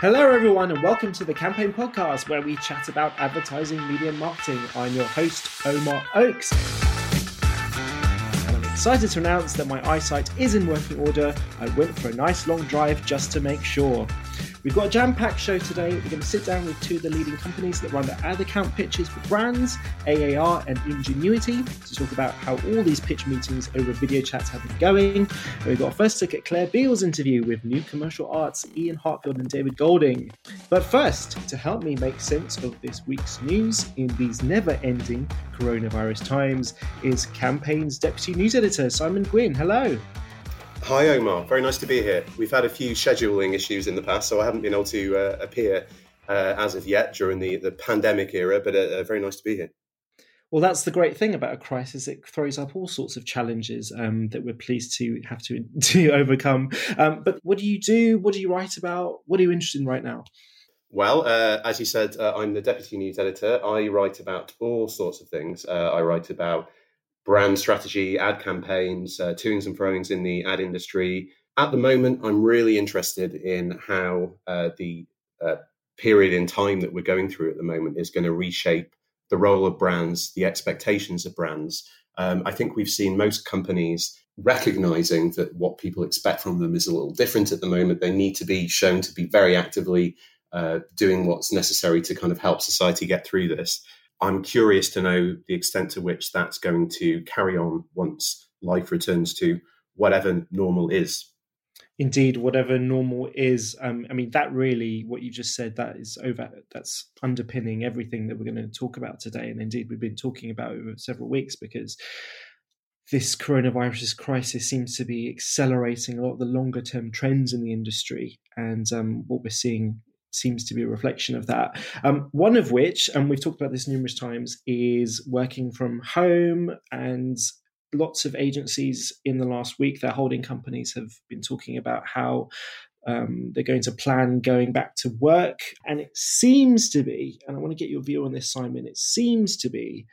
Hello, everyone, and welcome to the Campaign Podcast, where we chat about advertising, media, and marketing. I'm your host, Omar Oakes. And I'm excited to announce that my eyesight is in working order. I went for a nice long drive just to make sure. We've got a jam packed show today. We're going to sit down with two of the leading companies that run the ad account pitches for brands, AAR and Ingenuity, to talk about how all these pitch meetings over video chats have been going. And we've got a first look at Claire Beale's interview with New Commercial Arts, Ian Heartfield and David Golding. But first, to help me make sense of this week's news in these never ending coronavirus times, is Campaign's Deputy News Editor, Simon Gwynn. Hello. Hi, Omar. Very nice to be here. We've had a few scheduling issues in the past, so I haven't been able to uh, appear uh, as of yet during the, the pandemic era, but uh, uh, very nice to be here. Well, that's the great thing about a crisis. It throws up all sorts of challenges um, that we're pleased to have to, to overcome. Um, but what do you do? What do you write about? What are you interested in right now? Well, uh, as you said, uh, I'm the deputy news editor. I write about all sorts of things. I write about brand strategy, ad campaigns, uh, toings and froings in the ad industry. At the moment, I'm really interested in how uh, the uh, period in time that we're going through at the moment is going to reshape the role of brands, the expectations of brands. Um, I think we've seen most companies recognizing that what people expect from them is a little different at the moment. They need to be shown to be very actively uh, doing what's necessary to kind of help society get through this. I'm curious to know the extent to which that's going to carry on once life returns to whatever normal is. Indeed, whatever normal is. Um, I mean, that really, what you just said, that is over. That's underpinning everything that we're going to talk about today, and indeed, we've been talking about over several weeks because this coronavirus crisis seems to be accelerating a lot of the longer term trends in the industry. And um, what we're seeing seems to be a reflection of that. Um, one of which, and we've talked about this numerous times, is working from home. And lots of agencies in the last week, their holding companies have been talking about how um, they're going to plan going back to work. And it seems to be, and I want to get your view on this, Simon, it seems to be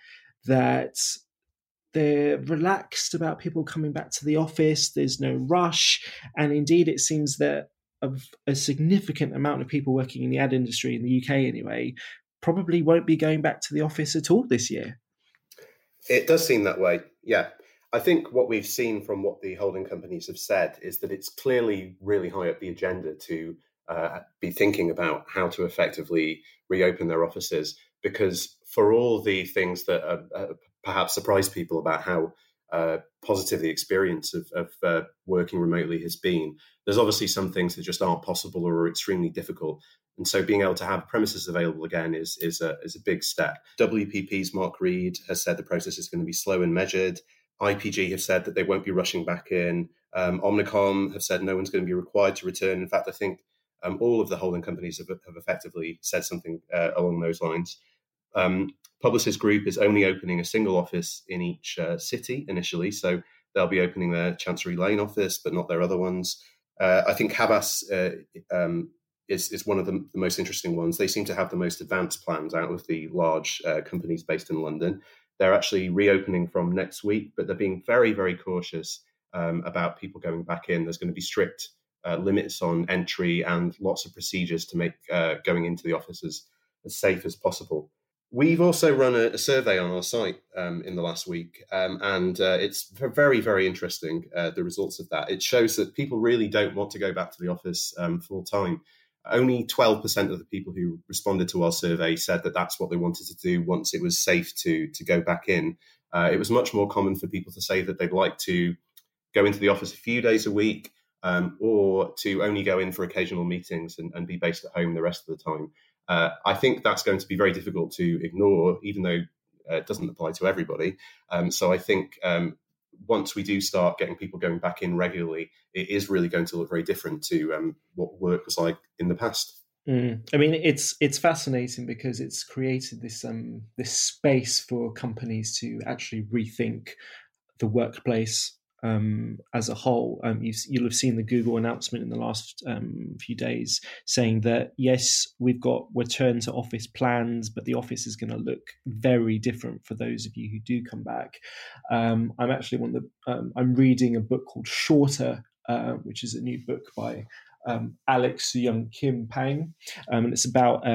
that they're relaxed about people coming back to the office. There's no rush. And indeed, it seems that of a significant amount of people working in the ad industry in the UK anyway probably won't be going back to the office at all this year. It does seem that way. Yeah. I think what we've seen from what the holding companies have said is that it's clearly really high up the agenda to uh, be thinking about how to effectively reopen their offices. Because for all the things that uh, perhaps surprise people about how positive the experience of, of uh, working remotely has been. There's obviously some things that just aren't possible or are extremely difficult. And so being able to have premises available again is, is, a, is a big step. WPP's Mark Read has said the process is going to be slow and measured. IPG have said that they won't be rushing back in. Um, Omnicom have said no one's going to be required to return. In fact, I think um, all of the holding companies have, have effectively said something uh, along those lines. Um, Group is only opening a single office in each uh, city initially, so they'll be opening their Chancery Lane office, but not their other ones. Uh, I think Havas uh, um, is, is one of the, the, most interesting ones. They seem to have the most advanced plans out of the large uh, companies based in London. They're actually reopening from next week, but they're being very, very cautious um, about people going back in. There's going to be strict uh, limits on entry and lots of procedures to make uh, going into the office as, as safe as possible. We've also run a, a survey on our site um, in the last week, um, and uh, it's very, very interesting. Uh, the results of that it shows that people really don't want to go back to the office um, full time. Only 12% of the people who responded to our survey said that that's what they wanted to do once it was safe to to go back in. Uh, it was much more common for people to say that they'd like to go into the office a few days a week, um, or to only go in for occasional meetings and, and, be based at home the rest of the time. Uh, I think that's going to be very difficult to ignore, even though uh, it doesn't apply to everybody. Um, so I think um, once we do start getting people going back in regularly, it is really going to look very different to um, what work was like in the past. Mm. I mean, it's it's fascinating because it's created this um, this space for companies to actually rethink the workplace um, as a whole. Um, you will have seen the Google announcement in the last um, few days saying that yes, we've got return to office plans, but the office is going to look very different for those of you who do come back. Um, I'm actually one of the, um, I'm reading a book called Shorter uh, which is a new book by um, Alex Soojung-Kim Pang, and it's about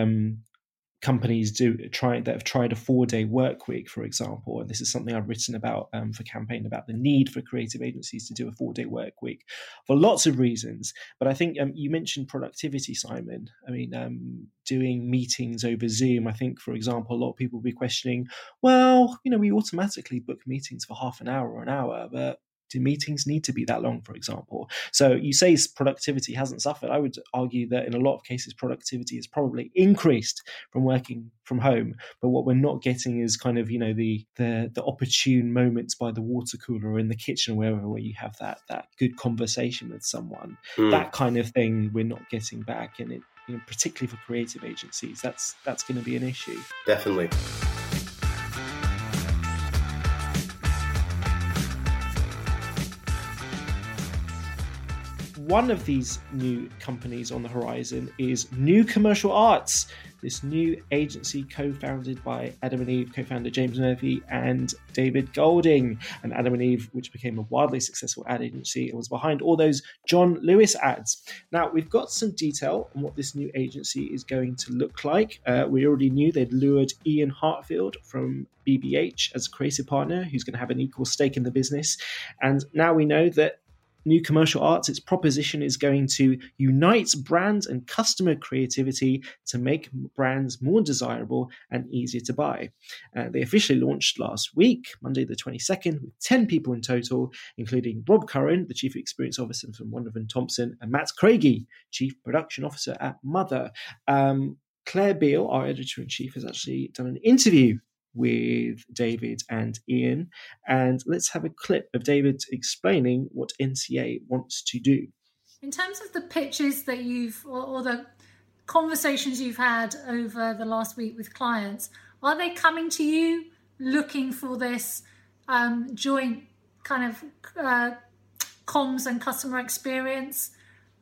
companies do try that have tried a four day work week, for example. And this is something I've written about um, for campaign about the need for creative agencies to do a four day work week for lots of reasons. But I think um, you mentioned productivity, Simon. I mean, um, doing meetings over Zoom. I think, for example, a lot of people will be questioning, well, you know, we automatically book meetings for half an hour or an hour, but do meetings need to be that long, for example? So you say productivity hasn't suffered. I would argue that in a lot of cases, productivity has probably increased from working from home. But what we're not getting is kind of you know the the, the opportune moments by the water cooler or in the kitchen, wherever where you have that that good conversation with someone. Mm. That kind of thing we're not getting back, and it you know, particularly for creative agencies, that's that's going to be an issue. Definitely. One of these new companies on the horizon is New Commercial Arts, this new agency co founded by Adam and Eve co founder James Murphy and David Golding. And Adam and Eve, which became a wildly successful ad agency and was behind all those John Lewis ads. Now, we've got some detail on what this new agency is going to look like. Uh, we already knew they'd lured Ian Heartfield from BBH as a creative partner who's going to have an equal stake in the business. And now we know that New Commercial Arts, its proposition is going to unite brand and customer creativity to make brands more desirable and easier to buy. Uh, they officially launched last week, Monday the 22nd, with 10 people in total, including Rob Curran, the Chief Experience Officer from Wunderman Thompson, and Matt Craigie, Chief Production Officer at Mother. Um, Claire Beale, our editor in chief, has actually done an interview with David and Ian. And let's have a clip of David explaining what NCA wants to do. In terms of the pitches that you've, or, or the conversations you've had over the last week with clients, are they coming to you looking for this um, joint kind of uh, comms and customer experience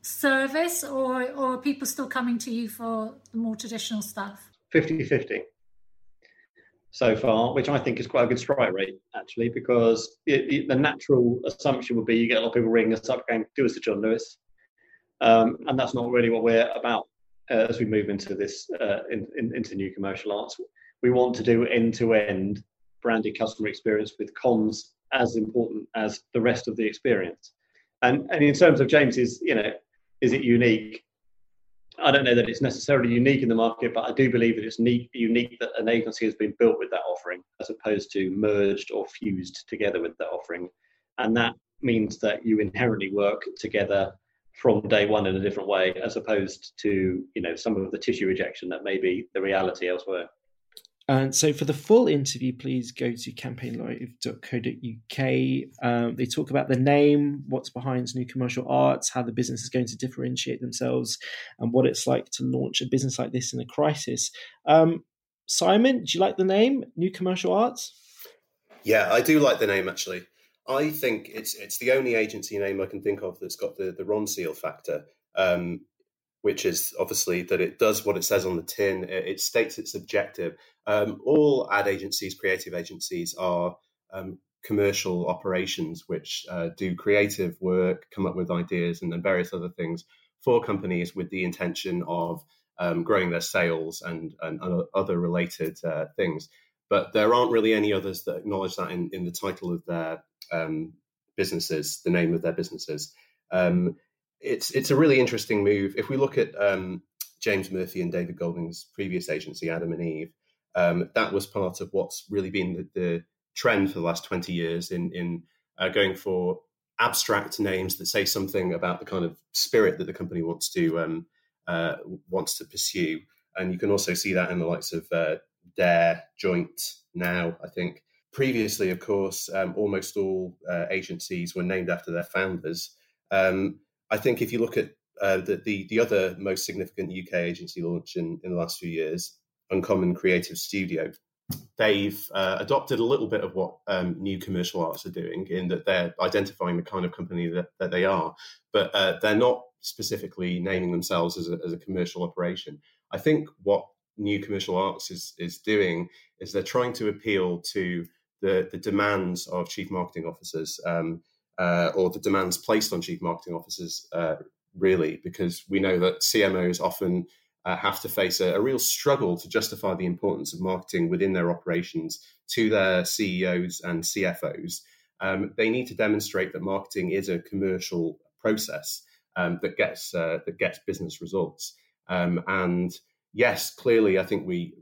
service, or, or are people still coming to you for the more traditional stuff? 50 50 so far, which I think is quite a good strike rate actually, because it, it, the natural assumption would be you get a lot of people ringing us up going, "Do us a John Lewis," um, and that's not really what we're about uh, as we move into this uh, in, in, into new commercial arts. We want to do end-to-end branded customer experience with comms as important as the rest of the experience. And and in terms of James's, you know, is it unique? I don't know that it's necessarily unique in the market, but I do believe that it's unique that an agency has been built with that offering as opposed to merged or fused together with that offering. And that means that you inherently work together from day one in a different way as opposed to you know some of the tissue rejection that may be the reality elsewhere. And so for the full interview, please go to campaignlive.co.uk. Um, they talk about the name, what's behind New Commercial Arts, how the business is going to differentiate themselves, and what it's like to launch a business like this in a crisis. Um, Simon, do you like the name, New Commercial Arts? Yeah, I do like the name actually. I think it's it's the only agency name I can think of that's got the the Ronseal factor. Um, which is obviously that it does what it says on the tin. It, states its objective. Um, all ad agencies, creative agencies, are um, commercial operations which uh, do creative work, come up with ideas, and, then various other things for companies with the intention of um, growing their sales and, and other related uh, things. But there aren't really any others that acknowledge that in, in the title of their um, businesses, the name of their businesses. Um, it's it's a really interesting move. If we look at um, James Murphy and David Golding's previous agency, Adam and Eve, um, that was part of what's really been the, the trend for the last twenty years in in uh, going for abstract names that say something about the kind of spirit that the company wants to um, uh, wants to pursue. And you can also see that in the likes of uh, Dare, Joint, Now. I think previously, of course, um, almost all uh, agencies were named after their founders. Um, I think if you look at uh, the, the, the other most significant UK agency launch in, in the last few years, Uncommon Creative Studio, they've uh, adopted a little bit of what um, new commercial arts are doing in that they're identifying the kind of company that, that they are, but uh, they're not specifically naming themselves as a, as a commercial operation. I think what new commercial arts is is doing is they're trying to appeal to the the demands of chief marketing officers. Um, uh, or the demands placed on chief marketing officers, uh, really, because we know that CMOs often uh, have to face a, a, real struggle to justify the importance of marketing within their operations to their CEOs and CFOs. Um, they need to demonstrate that marketing is a commercial process um, that gets uh, that gets business results. Um, and yes, clearly, I think we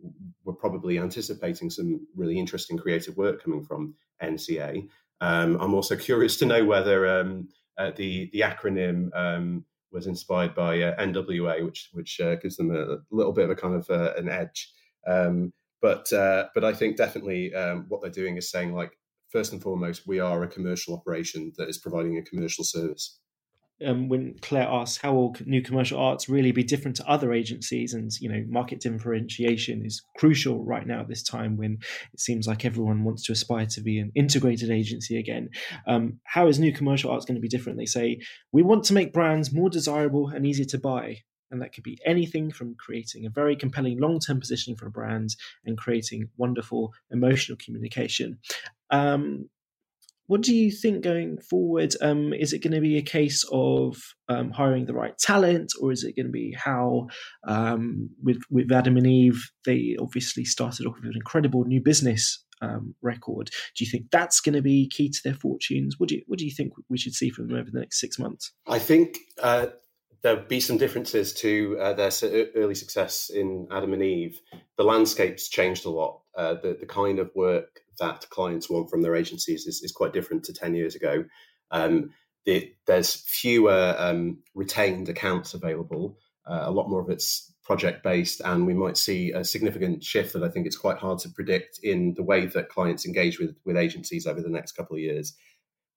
were probably anticipating some really interesting creative work coming from NCA. Um, I'm also curious to know whether um, uh, the the acronym um, was inspired by uh, NWA, which which uh, gives them a little bit of a kind of uh, an edge. Um, but uh, but I think definitely um, what they're doing is saying like first and foremost, we are a commercial operation that is providing a commercial service um, when Claire asks how will new commercial arts really be different to other agencies, and you know, market differentiation is crucial right now at this time when it seems like everyone wants to aspire to be an integrated agency again. Um, how is new commercial arts going to be different? They say we want to make brands more desirable and easier to buy. And that could be anything from creating a very compelling long term positioning for a brand and creating wonderful emotional communication. Um, what do you think going forward? Um, is it going to be a case of um, hiring the right talent, or is it going to be how um, with with Adam and Eve they obviously started off with an incredible new business um, record? Do you think that's going to be key to their fortunes? What do you what do you think we should see from them over the next six months? I think. Uh, there'll be some differences to uh, their early success in Adam and Eve. The landscape's changed a lot. Uh, the, the kind of work that clients want from their agencies is, is quite different to 10 years ago. Um, the, there's fewer um, retained accounts available. Uh, a lot more of it's project based, and we might see a significant shift that I think it's quite hard to predict in the way that clients engage with, with agencies over the next couple of years.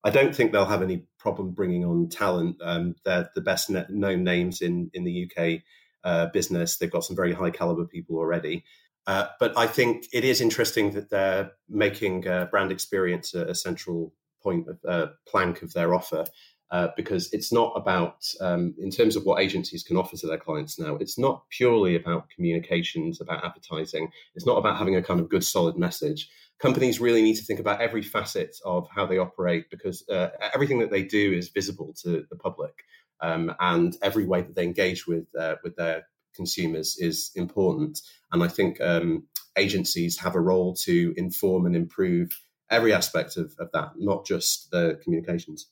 I don't think they'll have any problem bringing on talent. Um, they're the best known names in, in the UK uh, business. They've got some very high caliber people already. Uh, but I think it is interesting that they're making uh, brand experience a, a, central point of uh, plank of their offer. Uh, because it's not about, um, in terms of what agencies can offer to their clients now, it's not purely about communications, about advertising. It's not about having a kind of good, solid message. Companies really need to think about every facet of how they operate because uh, everything that they do is visible to the public. Um, and every way that they engage with uh, with their consumers is important. And I think um, agencies have a role to inform and improve every aspect of, of that, not just the communications.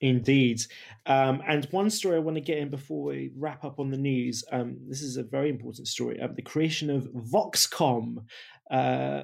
Indeed. Um, and one story I want to get in before we wrap up on the news um, this is a very important story um, the creation of Voxcomm. Uh,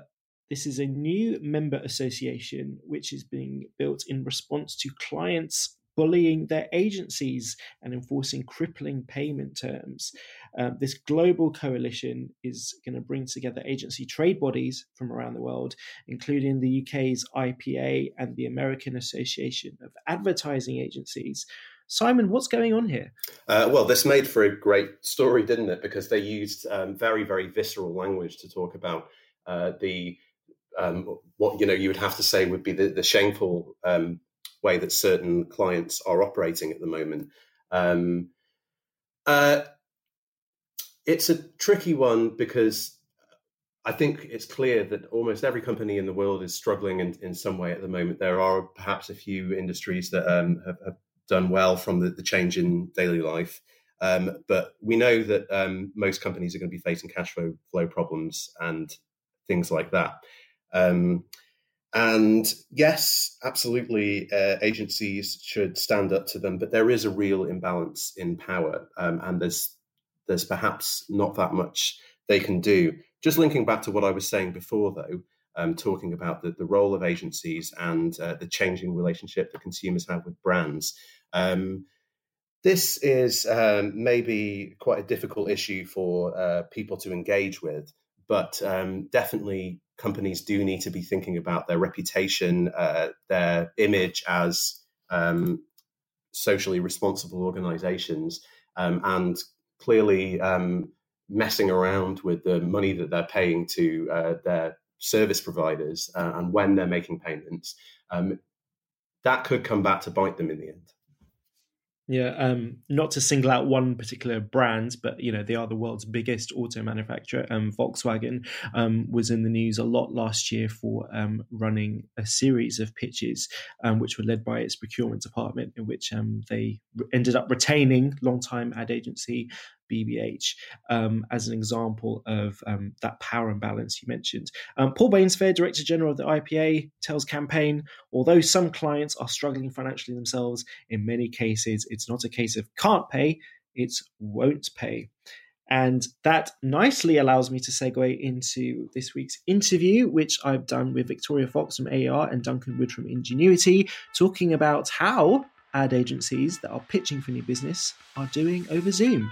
this is a new member association which is being built in response to clients bullying their agencies and enforcing crippling payment terms. Uh, this global coalition is going to bring together agency trade bodies from around the world, including the UK's IPA and the American Association of Advertising Agencies. Simon, what's going on here? Uh, well, this made for a great story, didn't it? Because they used um, very, very visceral language to talk about uh, the um, what you know you would have to say would be the, the shameful um, way that certain clients are operating at the moment. Um, uh, it's a tricky one because I think it's clear that almost every company in the world is struggling in, in some way at the moment. There are perhaps a few industries that um, have, have, done well from the, the change in daily life. Um, but we know that um, most companies are going to be facing cash flow, flow problems and things like that. And yes, absolutely, uh, agencies should stand up to them, but there is a real imbalance in power, um, and there's there's perhaps not that much they can do. Just linking back to what I was saying before, though, um, talking about the, the role of agencies and uh, the changing relationship that consumers have with brands. Um, this is um, maybe quite a difficult issue for uh, people to engage with, but um, definitely companies do need to be thinking about their reputation, uh, their image as um, socially responsible organizations, um, and clearly um, messing around with the money that they're paying to uh, their service providers uh, and when they're making payments. Um, that could come back to bite them in the end. Yeah, um, not to single out one particular brand, but you know they are the world's biggest auto manufacturer. Um, Volkswagen um, was in the news a lot last year for um, running a series of pitches, um, which were led by its procurement department, in which um, they ended up retaining long-time ad agency BBH um, as an example of um, that power imbalance you mentioned. Um, Paul Bainsfair, Director General of the IPA, tells Campaign although some clients are struggling financially themselves, in many cases it's not a case of can't pay, it's won't pay. And that nicely allows me to segue into this week's interview, which I've done with Victoria Fox from AAR and Duncan Wood from Ingenuity, talking about how ad agencies that are pitching for new business are doing over Zoom.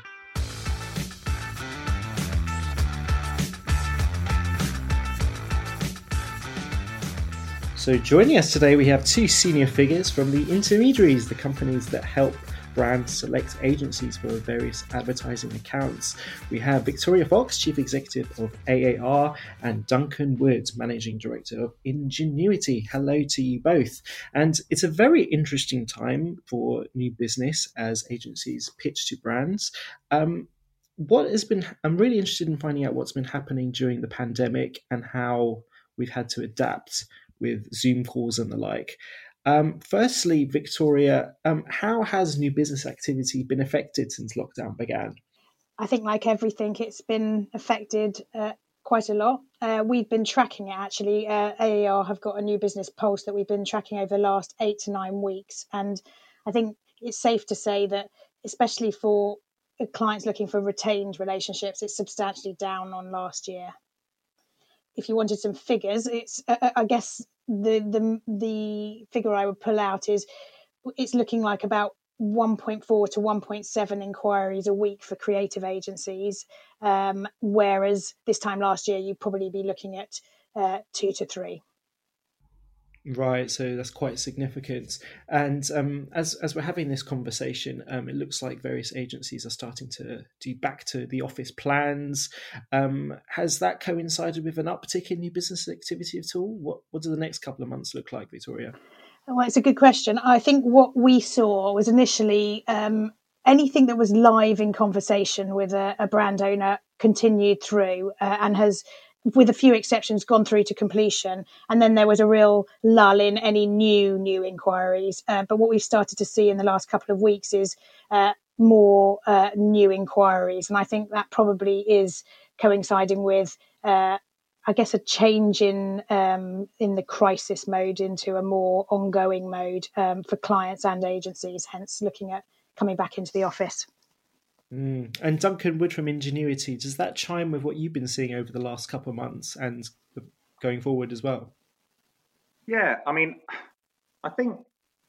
So, joining us today, we have two senior figures from the intermediaries, the companies that help brands select agencies for various advertising accounts. We have Victoria Fox, Chief Executive of AAR, and Duncan Woods, Managing Director of Ingenuity. Hello to you both. And it's a very interesting time for new business as agencies pitch to brands. Um, what has been, I'm really interested in finding out what's been happening during the pandemic and how we've had to adapt with Zoom calls and the like. Um, firstly, Victoria, um, how has new business activity been affected since lockdown began? I think, like everything, it's been affected uh, quite a lot. Uh, we've been tracking it actually. Uh, AAR have got a new business pulse that we've been tracking over the last eight to nine weeks. And I think it's safe to say that, especially for clients looking for retained relationships, it's substantially down on last year if you wanted some figures, it's uh, uh I guess the the the figure I would pull out is it's looking like about 1.4 to 1.7 inquiries a week for creative agencies, um, whereas this time last year you'd probably be looking at uh, two to three. Right, so that's quite significant. And um, as as we're having this conversation, um, it looks like various agencies are starting to do back to the office plans. Um, has that coincided with an uptick in new business activity at all? What what do the next couple of months look like, Victoria? Well, it's a good question. I think what we saw was initially um, anything that was live in conversation with a, a brand owner continued through uh, and has with a few exceptions, gone through to completion. And then there was a real lull in any new, new inquiries. Uh, but what we've started to see in the last couple of weeks is uh, more uh, new inquiries. And I think that probably is coinciding with, uh, I guess, a change in um, in the crisis mode into a more ongoing mode um, for clients and agencies, hence looking at coming back into the office. Mm. And Duncan Wood from Ingenuity, does that chime with what you've been seeing over the last couple of months and going forward as well? Yeah, I mean, I think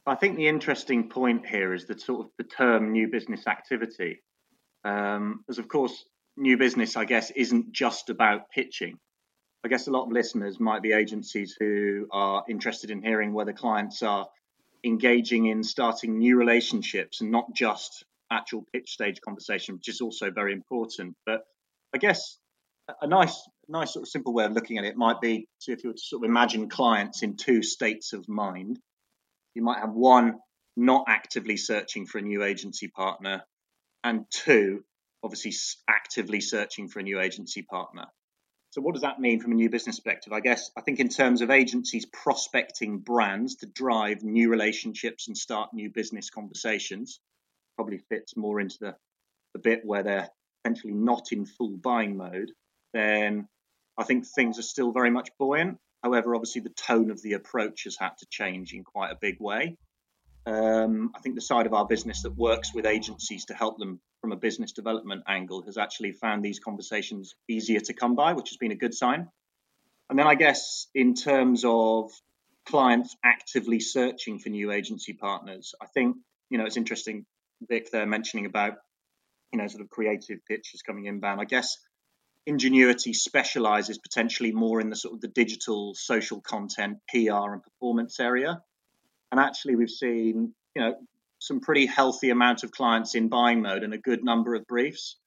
I think the interesting point here is that sort of the term new business activity, um, as of course new business, I guess, isn't just about pitching. I guess a lot of listeners might be agencies who are interested in hearing whether clients are engaging in starting new relationships and not just actual pitch stage conversation, which is also very important. But I guess a nice, nice sort of simple way of looking at it might be if you were to sort of imagine clients in two states of mind, you might have one not actively searching for a new agency partner, and two, obviously actively searching for a new agency partner. So, what does that mean from a new business perspective? I guess I think in terms of agencies prospecting brands to drive new relationships and start new business conversations, probably fits more into the, the bit where they're potentially not in full buying mode, then I think things are still very much buoyant. However, obviously the tone of the approach has had to change in quite a big way. Um, I think the side of our business that works with agencies to help them from a business development angle has actually found these conversations easier to come by, which has been a good sign. And then I guess in terms of clients actively searching for new agency partners, I think you know it's interesting. Vic there mentioning about you know sort of creative pitches coming inbound. I guess Ingenuity specializes potentially more in the sort of the digital social content, PR and performance area. And actually we've seen, you know, some pretty healthy amount of clients in buying mode and a good number of briefs.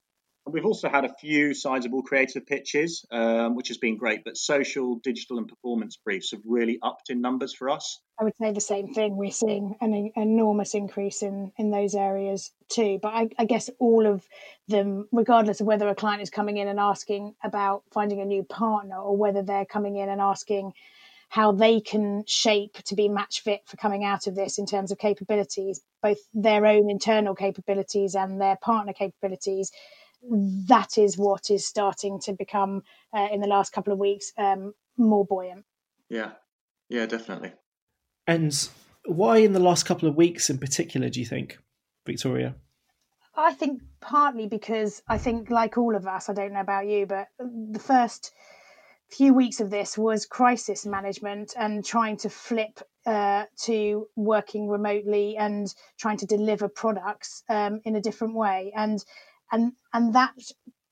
We've also had a few sizable creative pitches, um, which has been great. But social, digital, and performance briefs have really upped in numbers for us. I would say the same thing. We're seeing an enormous increase in in those areas too. But I, I guess all of them, regardless of whether a client is coming in and asking about finding a new partner, or whether they're coming in and asking how they can shape to be match fit for coming out of this in terms of capabilities, both their own internal capabilities and their partner capabilities that is what is starting to become uh, in the last couple of weeks um, more buoyant. Yeah, yeah, definitely. And why in the last couple of weeks in particular do you think, Victoria? I think partly because I think, like all of us, I don't know about you, but the first few weeks of this was crisis management and trying to flip uh, to working remotely and trying to deliver products um, in a different way. And and and that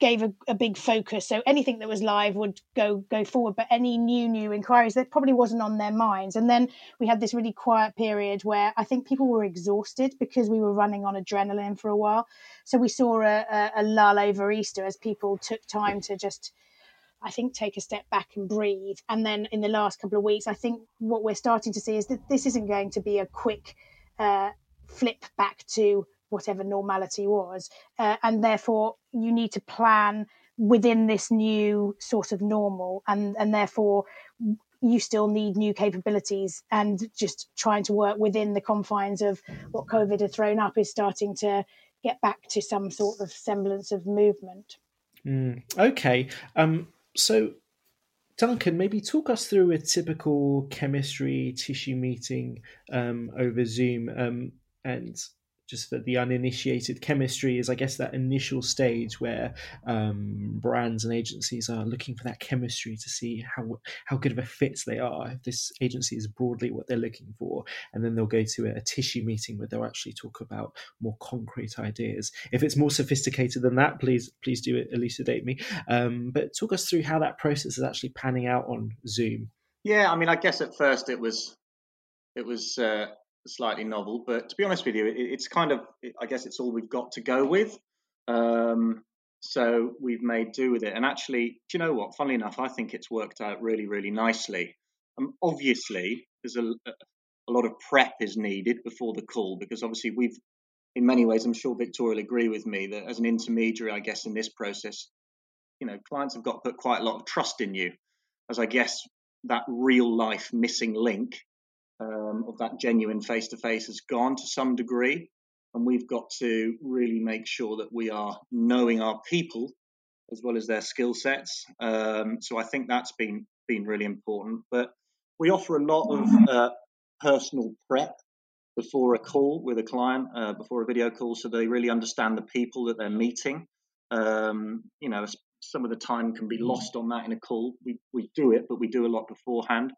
gave a, a, big focus. So anything that was live would go go forward, but any new new inquiries that probably wasn't on their minds. And then we had this really quiet period where I think people were exhausted because we were running on adrenaline for a while. So we saw a, a, a lull over Easter as people took time to just. I think take a step back and breathe. And then in the last couple of weeks, I think what we're starting to see is that this isn't going to be a quick uh, flip back to whatever normality was. Uh, and therefore, you need to plan within this new sort of normal. And, and therefore, you still need new capabilities. And just trying to work within the confines of what COVID had thrown up is starting to get back to some sort of semblance of movement. Mm, okay. Um, so, Duncan, maybe talk us through a typical chemistry tissue meeting um, over Zoom. Um, and just for the uninitiated chemistry is i guess that initial stage where um, brands and agencies are looking for that chemistry to see how how good of a fit they are. If this agency is broadly what they're looking for and then they'll go to a, a tissue meeting where they'll actually talk about more concrete ideas. If it's more sophisticated than that please please do elucidate me. Um, but talk us through how that process is actually panning out on zoom. Yeah i mean i guess at first it was it was uh, slightly novel. But to be honest with you, it, it's kind of, I guess it's all we've got to go with. Um, so we've made do with it. And actually, do you know what? Funnily enough, I think it's worked out really, really nicely. Um, obviously, there's a, a lot of prep is needed before the call because obviously we've, in many ways, I'm sure Victoria will agree with me that as an intermediary, I guess in this process, you know, clients have got to put quite a lot of trust in you, as I guess that real life missing link um, of that genuine face to face has gone to some degree. And we've got to really make sure that we are knowing our people as well as their skill sets. Um, so I think that's been been really important. But we offer a lot of uh, personal prep before a call with a client, uh, before a video call, so they really understand the people that they're meeting. Um, you know, some of the time can be lost on that in a call. We we do it, but we do a lot beforehand.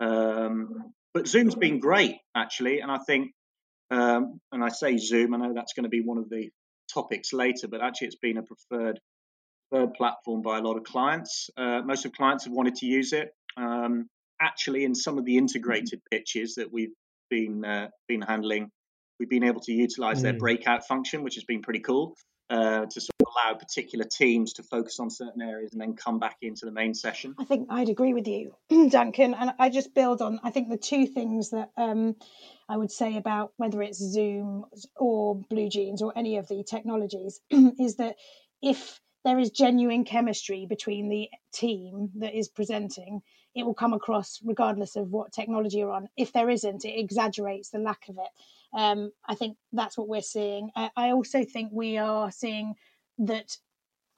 Um, but Zoom's been great actually, and I think, um, and I say Zoom, I know that's going to be one of the topics later, but actually it's been a preferred preferred platform by a lot of clients. Uh, most of clients have wanted to use it. Um, actually, in some of the integrated pitches that we've been uh, been handling, we've been able to utilize mm. their breakout function, which has been pretty cool uh, to sort of allow particular teams to focus on certain areas and then come back into the main session. I think I'd agree with you, Duncan. And I just build on, I think the two things that um, I would say about whether it's Zoom or BlueJeans or any of the technologies is that if there is genuine chemistry between the team that is presenting, it will come across regardless of what technology you're on. If there isn't, it exaggerates the lack of it. Um, I think that's what we're seeing. I, also think we are seeing that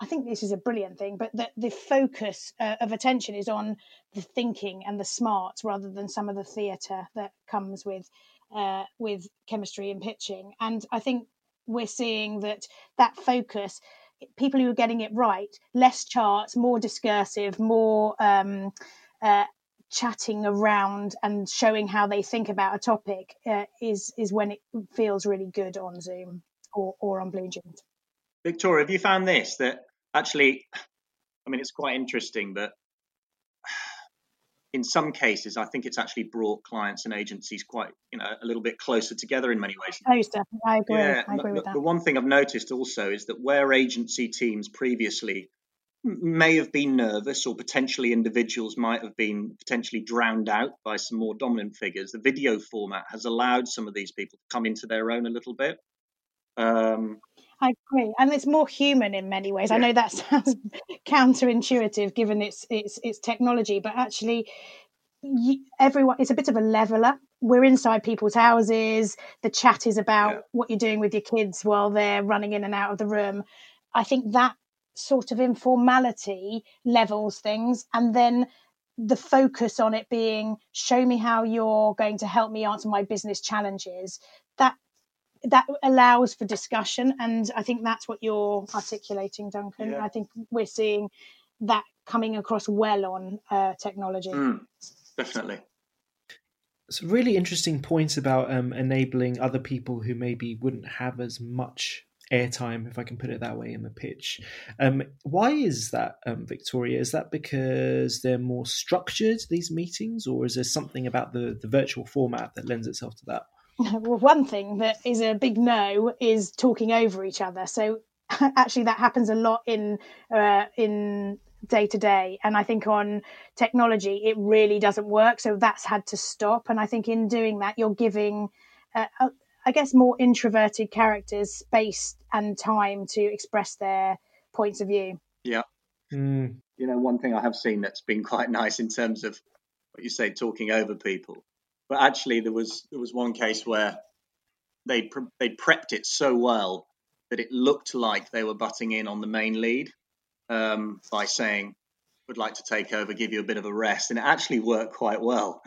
I think this is a brilliant thing, but that the focus uh, of attention is on the thinking and the smarts rather than some of the theatre that comes with uh, with chemistry and pitching. And I think we're seeing that that focus, people who are getting it right, less charts, more discursive, more um, uh, chatting around and showing how they think about a topic uh, is is when it feels really good on Zoom or, or on BlueJeans. Victoria, have you found this that actually, I mean, it's quite interesting, but in some cases, I think it's actually brought clients and agencies quite, you know, a little bit closer together in many ways. Most definitely, I agree. Yeah, I agree with that. The one thing I've noticed also is that where agency teams previously may have been nervous, or potentially individuals might have been potentially drowned out by some more dominant figures, the video format has allowed some of these people to come into their own a little bit. Um, I agree, and it's more human in many ways. Yeah. I know that sounds counterintuitive given its its its technology, but actually, everyone it's a bit of a leveler. We're inside people's houses. The chat is about yeah. what you're doing with your kids while they're running in and out of the room. I think that sort of informality levels things, and then the focus on it being show me how you're going to help me answer my business challenges. That that allows for discussion and i think that's what you're articulating duncan. Yeah. i think we're seeing that coming across well on uh, technology. Mm, definitely. It's a really interesting point about um, enabling other people who maybe wouldn't have as much airtime, if I can put it that way, in the pitch. Um, why is that, um, Victoria? Is that because they're more structured, these meetings, or is there something about the, the virtual format that lends itself to that? well, one thing that is a big no is talking over each other. So actually, that happens a lot in uh, in day to day, and I think on technology it really doesn't work. So that's had to stop, and I think in doing that you're giving. Uh, I guess more introverted characters space and time to express their points of view. Yeah. Mm. You know, one thing I have seen that's been quite nice in terms of what you say, talking over people but actually, there was there was one case where they pre- they prepped it so well that it looked like they were butting in on the main lead um, by saying, "Would like to take over, give you a bit of a rest," and it actually worked quite well,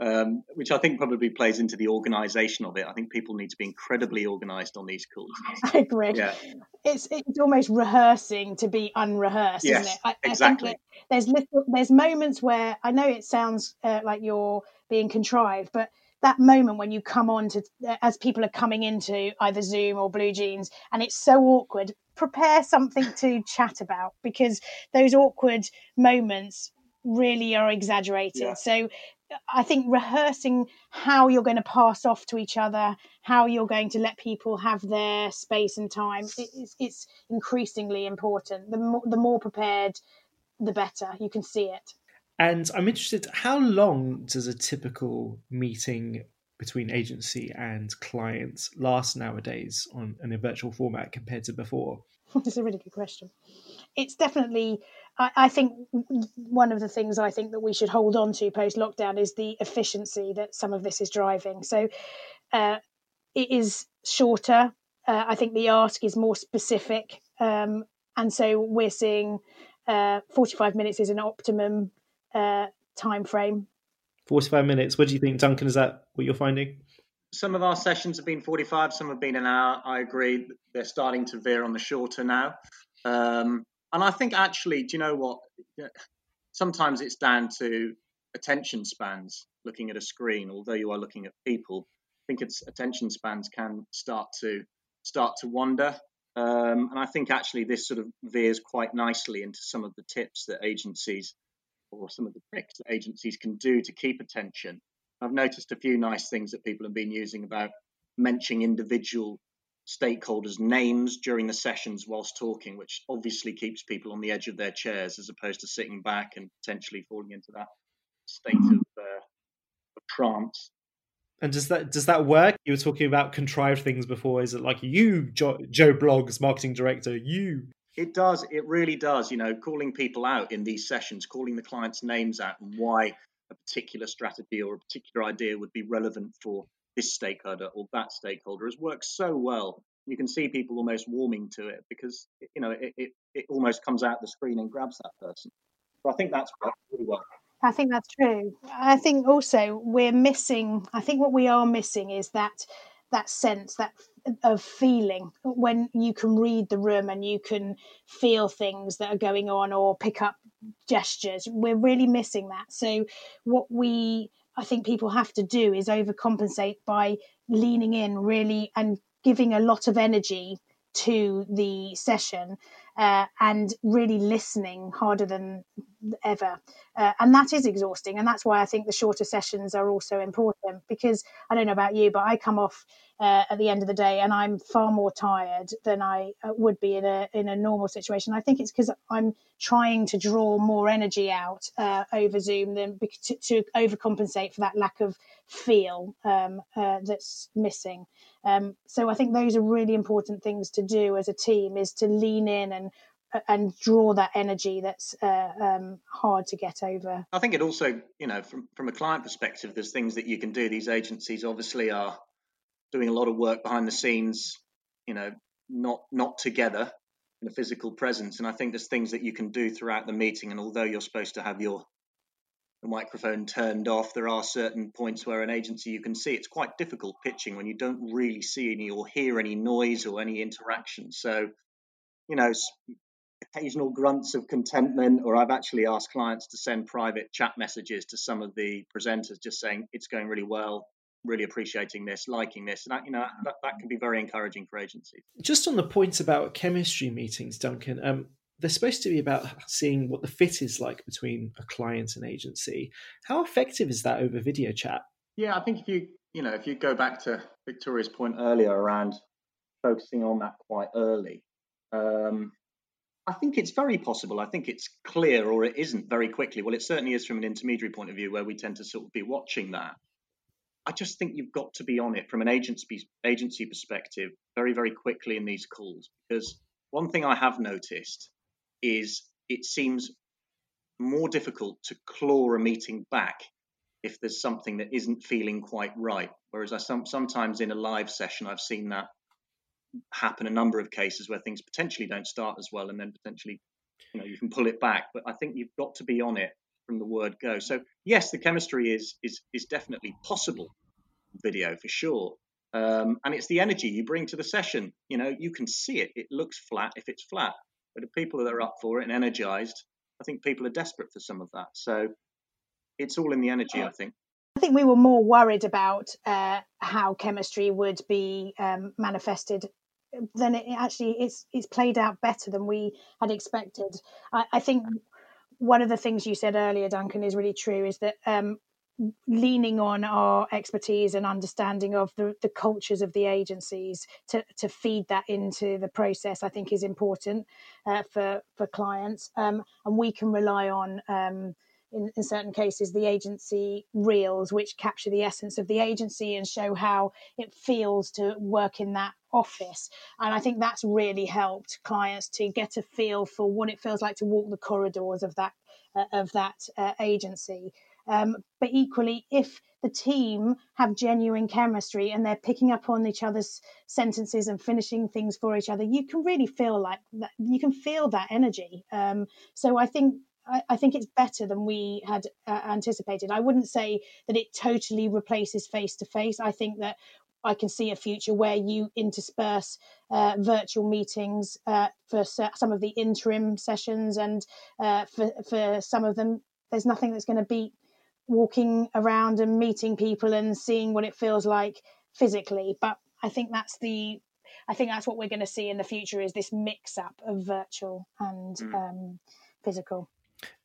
um, which I think probably plays into the organisation of it. I think people need to be incredibly organised on these calls. I agree. Yeah. It's it's almost rehearsing to be unrehearsed, yes, isn't it? I, exactly. I there's little, there's moments where I know it sounds uh, like you're being contrived. But that moment when you come on to, as people are coming into either Zoom or BlueJeans, and it's so awkward, prepare something to chat about because those awkward moments really are exaggerated. Yeah. So I think rehearsing how you're going to pass off to each other, how you're going to let people have their space and time, it's, it's increasingly important. The more, the more prepared, the better. You can see it. And I'm interested, how long does a typical meeting between agency and clients last nowadays on in a virtual format compared to before? That's a really good question. It's definitely, I, I, think, one of the things I think that we should hold on to post lockdown is the efficiency that some of this is driving. So uh, it is shorter. Uh, I think the ask is more specific. Um, and so we're seeing uh, 45 minutes is an optimum uh, time frame. 45 minutes. What do you think, Duncan? Is that what you're finding? Some of our sessions have been 45, some have been an hour. I agree. They're starting to veer on the shorter now. Um, and I think actually, do you know what? Sometimes it's down to attention spans looking at a screen, although you are looking at people. I think its attention spans can start to start to wander. Um, and I think actually this sort of veers quite nicely into some of the tips that agencies or some of the tricks that agencies can do to keep attention. I've noticed a few nice things that people have been using about mentioning individual stakeholders' names during the sessions whilst talking, which obviously keeps people on the edge of their chairs as opposed to sitting back and potentially falling into that state of, uh, of trance. And does that does that work? You were talking about contrived things before. Is it like you, Joe, Joe Bloggs, marketing director, you it does. It really does. You know, calling people out in these sessions, calling the clients' names out, and why a particular strategy or a particular idea would be relevant for this stakeholder or that stakeholder has worked so well. You can see people almost warming to it because you know it, it, it almost comes out the screen and grabs that person. So I think that's really well. I think that's true. I think also we're missing. I think what we are missing is that that sense that of feeling when you can read the room and you can feel things that are going on or pick up gestures. We're really missing that. So what we i think people have to do is overcompensate by leaning in really and giving a lot of energy to the session uh, and really listening harder than ever. Uh, and that is exhausting. And that's why I think the shorter sessions are also important because I don't know about you, but I come off uh, at the end of the day and I'm far more tired than I uh, would be in a, in a normal situation. I think it's because I'm trying to draw more energy out uh, over Zoom than to, to, overcompensate for that lack of feel um, uh, that's missing. Um, so I think those are really important things to do as a team is to lean in and and draw that energy that's uh, um, hard to get over. I think it also, you know, from from a client perspective, there's things that you can do. These agencies obviously are doing a lot of work behind the scenes, you know, not not together in a physical presence. And I think there's things that you can do throughout the meeting. And although you're supposed to have your the microphone turned off, there are certain points where an agency you can see it's quite difficult pitching when you don't really see any or hear any noise or any interaction. So, you know, occasional grunts of contentment, or I've actually asked clients to send private chat messages to some of the presenters just saying it's going really well, really appreciating this, liking this. And that, you know, that, that can be very encouraging for agencies. Just on the point about chemistry meetings, Duncan, um, they're supposed to be about seeing what the fit is like between a client and agency. How effective is that over video chat? Yeah, I think if you, you know, if you go back to Victoria's point earlier around focusing on that quite early, um, I think it's very possible. I think it's clear, or it isn't very quickly. Well, it certainly is from an intermediary point of view, where we tend to sort of be watching that. I just think you've got to be on it from an agency agency perspective very, very quickly in these calls. Because one thing I have noticed is it seems more difficult to claw a meeting back if there's something that isn't feeling quite right. Whereas I some, sometimes in a live session, I've seen that happen a number of cases where things potentially don't start as well and then potentially you know you can pull it back but i think you've got to be on it from the word go. So yes the chemistry is is is definitely possible video for sure um, and it's the energy you bring to the session. You know you can see it. It looks flat if it's flat but the people that are up for it and energized i think people are desperate for some of that. So it's all in the energy i think. I think we were more worried about uh, how chemistry would be um, manifested then it actually it's it's played out better than we had expected. I, I think one of the things you said earlier, Duncan, is really true. Is that um, leaning on our expertise and understanding of the, the cultures of the agencies to, to feed that into the process, I think is important uh, for for clients, um, and we can rely on. Um, in, in, certain cases, the agency reels, which capture the essence of the agency and show how it feels to work in that office. And I think that's really helped clients to get a feel for what it feels like to walk the corridors of that uh, of that uh, agency. Um, but equally, if the team have genuine chemistry and they're picking up on each other's sentences and finishing things for each other, you can really feel like that. You can feel that energy. Um, so I think I, I, think it's better than we had uh, anticipated. I wouldn't say that it totally replaces face to face. I think that I can see a future where you intersperse uh, virtual meetings uh, for some of the interim sessions, and uh, for for some of them, there's nothing that's going to beat walking around and meeting people and seeing what it feels like physically. But I think that's the I think that's what we're going to see in the future is this mix up of virtual and mm. um, physical.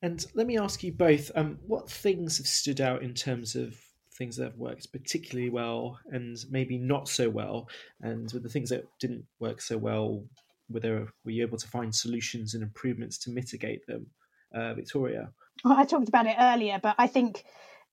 And let me ask you both: um, what things have stood out in terms of things that have worked particularly well and maybe not so well? And with the things that didn't work so well, were there were you able to find solutions and improvements to mitigate them, uh, Victoria? Well, I talked about it earlier, but I think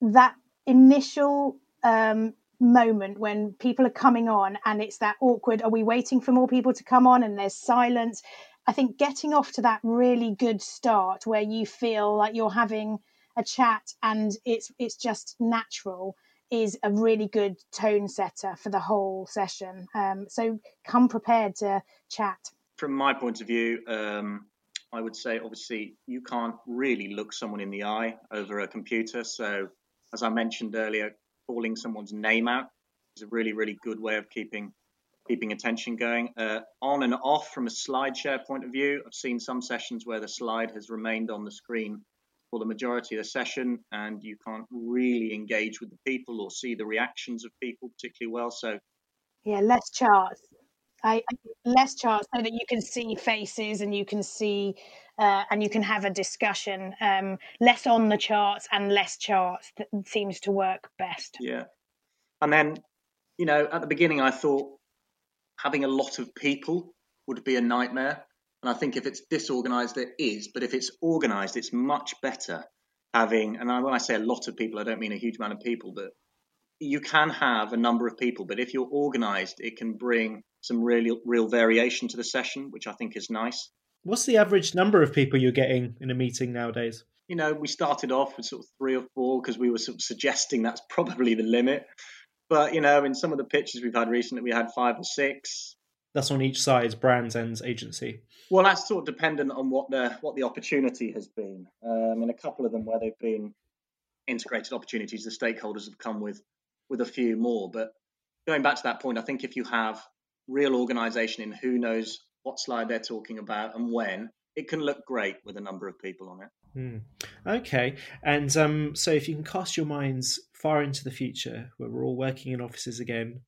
that initial um, moment when people are coming on and it's that awkward are we waiting for more people to come on and there's silence I think getting off to that really good start where you feel like you're having a chat and it's it's just natural is a really good tone setter for the whole session. Um, so come prepared to chat. From my point of view, um, I would say obviously you can't really look someone in the eye over a computer. So as I mentioned earlier, calling someone's name out is a really really good way of keeping keeping attention going. Uh, on and off from a slide share point of view, I've seen some sessions where the slide has remained on the screen for the majority of the session and you can't really engage with the people or see the reactions of people particularly well. So, yeah, less charts. I, less charts so that you can see faces and you can see uh, and you can have a discussion. Um, less on the charts and less charts that seems to work best. Yeah, and then you know at the beginning I thought having a lot of people would be a nightmare, and I think if it's disorganized, it is. But if it's organized, it's much better having. And when I say a lot of people, I don't mean a huge amount of people, but you can have a number of people. But if you're organized, it can bring some really real variation to the session, which I think is nice. What's the average number of people you're getting in a meeting nowadays? You know, we started off with sort of three or four because we were sort of suggesting that's probably the limit. But you know, in some of the pitches we've had recently, we had five or six. That's on each side, brands and agency. Well, that's sort of dependent on what the what the opportunity has been. Um, in a couple of them where they've been integrated opportunities, the stakeholders have come with with a few more. But going back to that point, I think if you have real organisation in who knows what slide they're talking about and when, it can look great with a number of people on it. Mm. Okay, and um, so if you can cast your minds far into the future, where we're all working in offices again,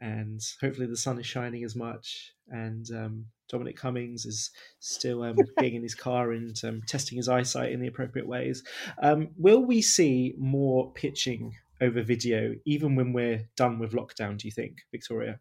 and hopefully the sun is shining as much, and um, Dominic Cummings is still um, being in his car and um, testing his eyesight in the appropriate ways. Um, will we see more pitching over video, even when we're done with lockdown? Do you think, Victoria?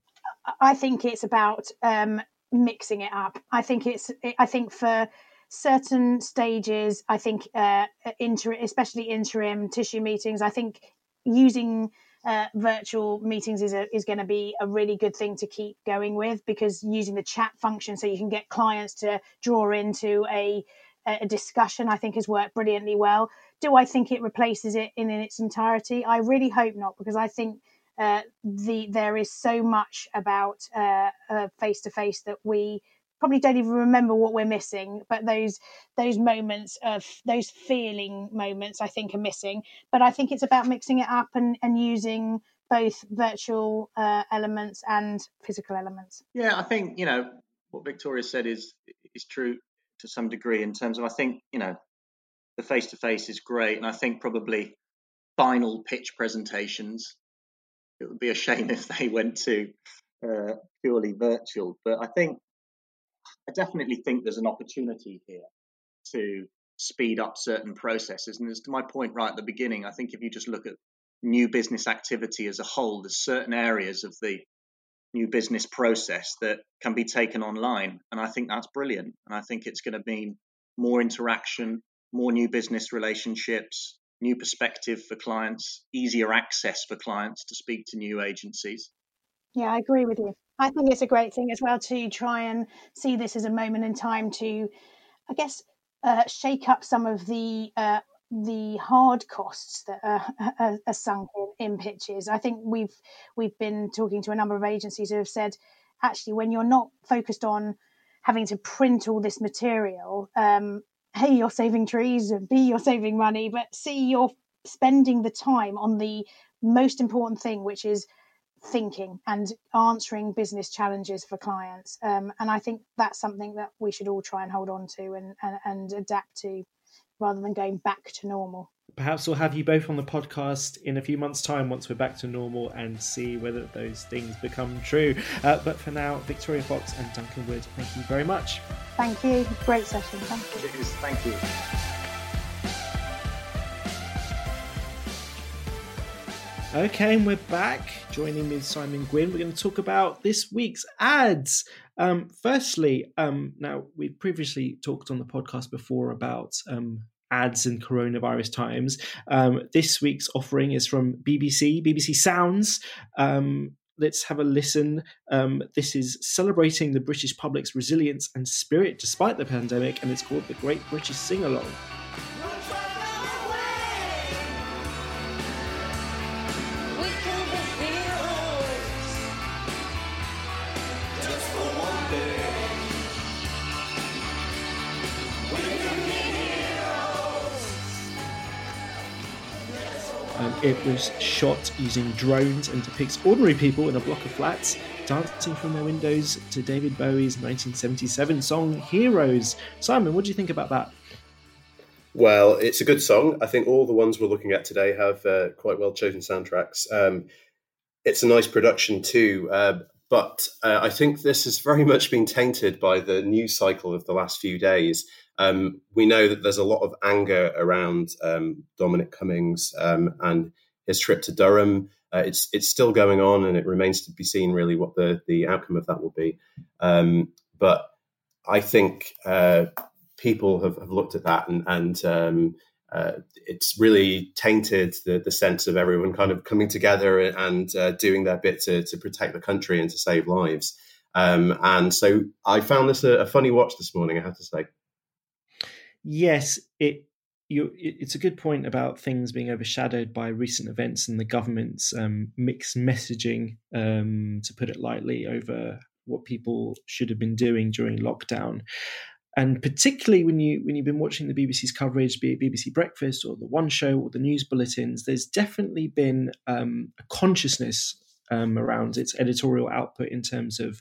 I think it's about um, mixing it up. I think it's. I think for certain stages, I think uh, inter, especially interim tissue meetings, I think using uh, virtual meetings is a, is going to be a really good thing to keep going with because using the chat function so you can get clients to draw into a a discussion I think has worked brilliantly well. Do I think it replaces it in, in its entirety? I really hope not because I think uh, the there is so much about face to face that we probably don't even remember what we're missing but those those moments of those feeling moments i think are missing but i think it's about mixing it up and and using both virtual uh, elements and physical elements yeah i think you know what victoria said is is true to some degree in terms of i think you know the face to face is great and i think probably final pitch presentations it would be a shame if they went to uh, purely virtual. But I think I definitely think there's an opportunity here to speed up certain processes. And as to my point right at the beginning, I think if you just look at new business activity as a whole, there's certain areas of the new business process that can be taken online. And I think that's brilliant. And I think it's going to mean more interaction, more new business relationships, new perspective for clients, easier access for clients to speak to new agencies. Yeah, I agree with you. I think it's a great thing as well to try and see this as a moment in time to, I guess, uh, shake up some of the uh, the hard costs that are, are, are sunk in, in, pitches. I think we've we've been talking to a number of agencies who have said, actually, when you're not focused on having to print all this material, um, a you're saving trees and b you're saving money but c you're spending the time on the most important thing which is thinking and answering business challenges for clients um, and i think that's something that we should all try and hold on to and, and, and adapt to rather than going back to normal perhaps we'll have you both on the podcast in a few months' time once we're back to normal and see whether those things become true. Uh, but for now, Victoria Fox and Duncan Wood, thank you very much. Thank you. Great session. Thank you. Cheers. Thank you. Okay, and we're back. Joining me, Simon Gwynn. We're going to talk about this week's ads. Um, firstly, um, now we previously talked on the podcast before about um, ads in coronavirus times. Um, this week's offering is from BBC, BBC Sounds. Um, let's have a listen. Um, this is celebrating the British public's resilience and spirit despite the pandemic, and it's called the Great British Sing Along. It was shot using drones and depicts ordinary people in a block of flats dancing from their windows to David Bowie's 1977 song Heroes. Simon, what do you think about that? Well, it's a good song. I think all the ones we're looking at today have uh, quite well chosen soundtracks. Um, it's a nice production too. Uh, but uh, I think this has very much been tainted by the news cycle of the last few days. Um, we know that there's a lot of anger around um, Dominic Cummings um, and his trip to Durham. Uh, it's it's still going on, and it remains to be seen really what the the outcome of that will be. Um, but I think uh, people have, have, looked at that, and, and um, uh, it's really tainted the, the sense of everyone kind of coming together and uh, doing their bit to, to protect the country and to save lives. Um, and so I found this a, a funny watch this morning. I have to say. Yes, it you, it's a good point about things being overshadowed by recent events and the government's um, mixed messaging, um, to put it lightly, over what people should have been doing during lockdown. And particularly when you when you've been watching the BBC's coverage, be it BBC Breakfast or the One Show or the news bulletins, there's definitely been um, a consciousness um, around its editorial output in terms of,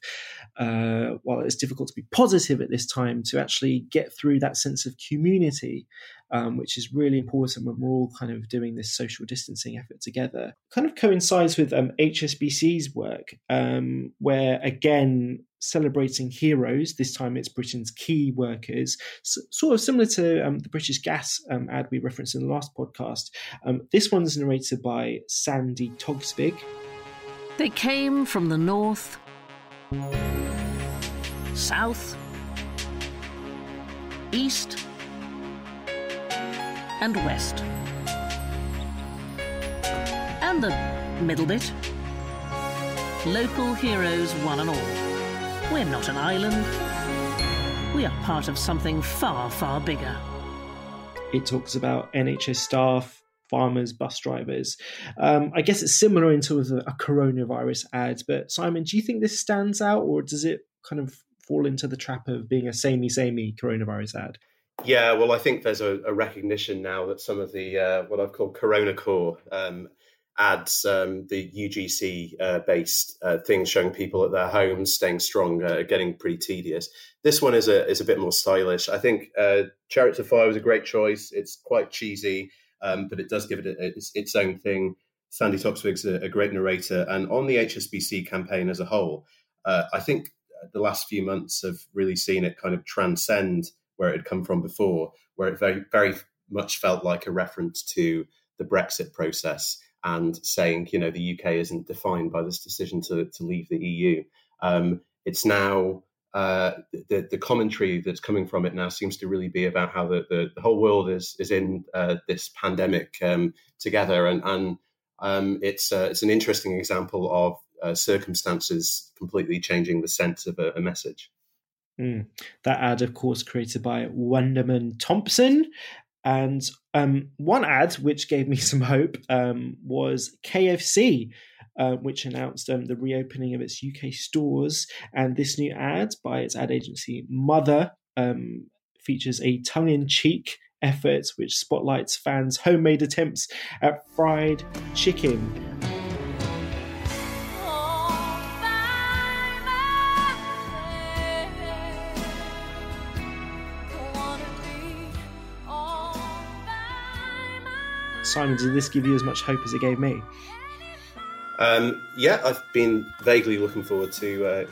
uh, while it's difficult to be positive at this time, to actually get through that sense of community, um, which is really important when we're all kind of doing this social distancing effort together. Kind of coincides with um, HSBC's work, um, where again, celebrating heroes. This time it's Britain's key workers, sort of similar to um, the British Gas um, ad we referenced in the last podcast. Um, this one's narrated by Sandi Toksvig, they came from the north, south, east, and west. And the middle bit. Local heroes, one and all. We're not an island. We are part of something far, far bigger. It talks about NHS staff farmers, bus drivers. Um, I guess it's similar in terms of a coronavirus ad. But Simon, do you think this stands out, or does it kind of fall into the trap of being a samey, samey coronavirus ad? Yeah, well, I think there's a, a recognition now that some of the uh, what I've called Corona Core um, ads, um, the UGC uh, based uh, things showing people at their homes staying strong, uh, getting pretty tedious. This one is a is a bit more stylish. I think uh, Chariots of Fire was a great choice. It's quite cheesy um, but it does give it a, its, its, own thing. Sandi Toksvig's a, a, great narrator, and on the HSBC campaign as a whole, uh, I think the last few months have really seen it kind of transcend where it had come from before, where it very very much felt like a reference to the Brexit process and saying, you know, the UK isn't defined by this decision to, to leave the EU. Um, it's now uh, the, the commentary that's coming from it now seems to really be about how the, the, the whole world is is in uh, this pandemic um, together, and and um, it's uh, it's an interesting example of uh, circumstances completely changing the sense of a, a message. Mm. That ad, of course, created by Wunderman Thompson. And um, one ad which gave me some hope um, was KFC uh, which announced um, the reopening of its UK stores. And this new ad by its ad agency Mother um, features a tongue in cheek effort which spotlights fans' homemade attempts at fried chicken. Simon, did this give you as much hope as it gave me? Um, yeah, I've been vaguely looking forward to uh,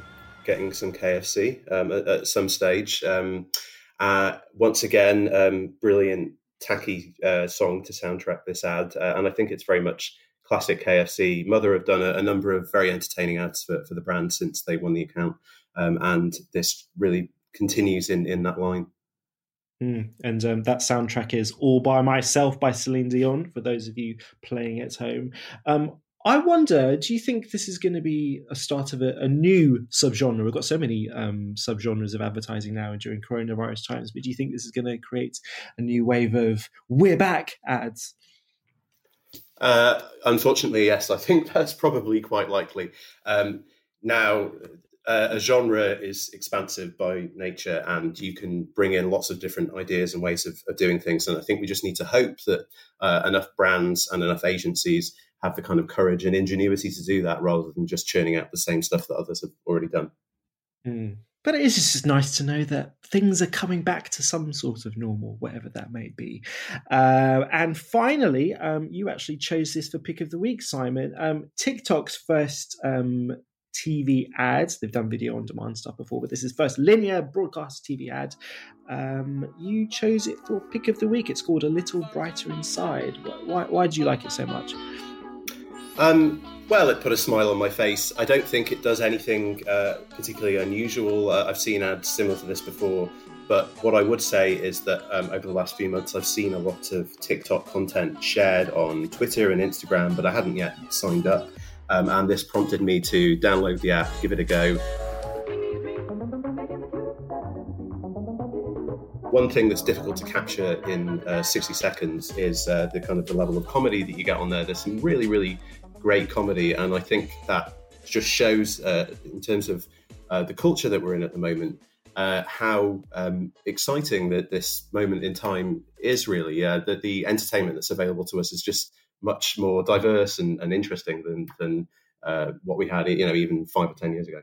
getting some KFC um, at, at, some stage. Um, uh, once again, um, brilliant, tacky uh, song to soundtrack this ad, uh, and I think it's very much classic KFC. Mother have done a, a, number of very entertaining ads for, for the brand since they won the account, um, and this really continues in in that line. Mm, and um, that soundtrack is All By Myself by Celine Dion, for those of you playing at home. Um, I wonder, do you think this is going to be a start of a, a new subgenre? We've got so many um, subgenres of advertising now during coronavirus times, but do you think this is going to create a new wave of we're back ads? Uh, unfortunately, yes. I think that's probably quite likely. Um, now, uh, a genre is expansive by nature, and you can bring in lots of different ideas and ways of, of doing things. And I think we just need to hope that uh, enough brands and enough agencies have the kind of courage and ingenuity to do that rather than just churning out the same stuff that others have already done. Mm. But it is just nice to know that things are coming back to some sort of normal, whatever that may be. Uh, and finally, um, you actually chose this for pick of the week, Simon. Um, TikTok's first um, TV ads. They've done video on demand stuff before, but this is first linear broadcast TV ad. Um, you chose it for pick of the week. It's called A Little Brighter Inside. Why, why do you like it so much? Um, well, it put a smile on my face. I don't think it does anything uh, particularly unusual. Uh, I've seen ads similar to this before, but what I would say is that um, over the last few months, I've seen a lot of TikTok content shared on Twitter and Instagram, but I hadn't yet signed up. Um, and this prompted me to download the app, give it a go. One thing that's difficult to capture in uh, 60 seconds is uh, the kind of the level of comedy that you get on there. There's some really, really great comedy, and I think that just shows, uh, in terms of uh, the culture that we're in at the moment, uh, how um, exciting that this moment in time is. Really, uh, that the entertainment that's available to us is just much more diverse and, and interesting than than uh, what we had, you know, even five or ten years ago.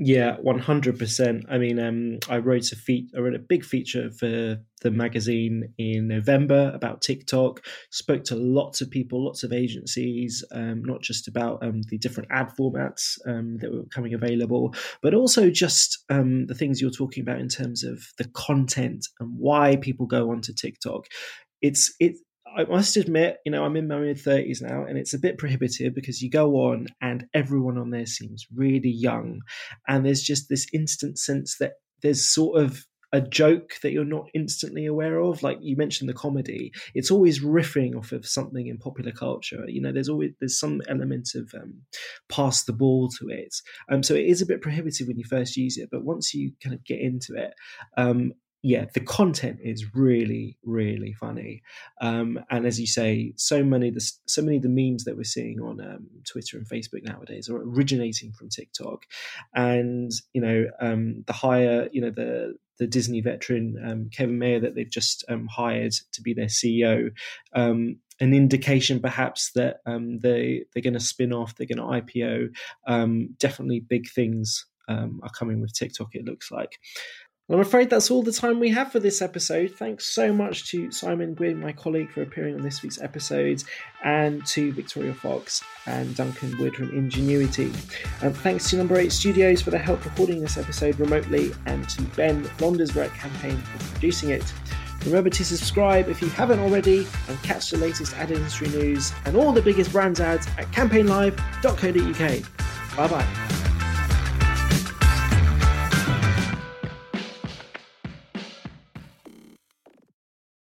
Yeah, one hundred percent. I mean, um, I wrote a feat, I wrote a big feature for the magazine in November about TikTok. Spoke to lots of people, lots of agencies, um, not just about um, the different ad formats um, that were coming available, but also just um, the things you're talking about in terms of the content and why people go onto TikTok. It's it I must admit, you know, I'm in my mid 30s now, and it's a bit prohibitive because you go on and everyone on there seems really young. And there's just this instant sense that there's sort of a joke that you're not instantly aware of. Like you mentioned the comedy, it's always riffing off of something in popular culture. You know, there's always there's some element of um, pass the ball to it. Um, so it is a bit prohibitive when you first use it, but once you kind of get into it, um, yeah, the content is really, really funny. Um, and as you say, so many the so many of the memes that we're seeing on um, Twitter and Facebook nowadays are originating from TikTok. And you know, um, the higher you know, the the Disney veteran um, Kevin Mayer that they've just um, hired to be their CEO, um, an indication perhaps that they they're going to spin off, they're going to IPO. definitely, big things um, are coming with TikTok. It looks like. I'm afraid that's all the time we have for this episode. Thanks so much to Simon Gwynn, my colleague, for appearing on this week's episode, and to Victoria Fox and Duncan Wood from Ingenuity. And thanks to Number 8 Studios for the help recording this episode remotely, and to Ben Londersberg Campaign for producing it. Remember to subscribe if you haven't already and catch the latest ad industry news and all the biggest brands ads at campaignlive.co.uk. Bye bye.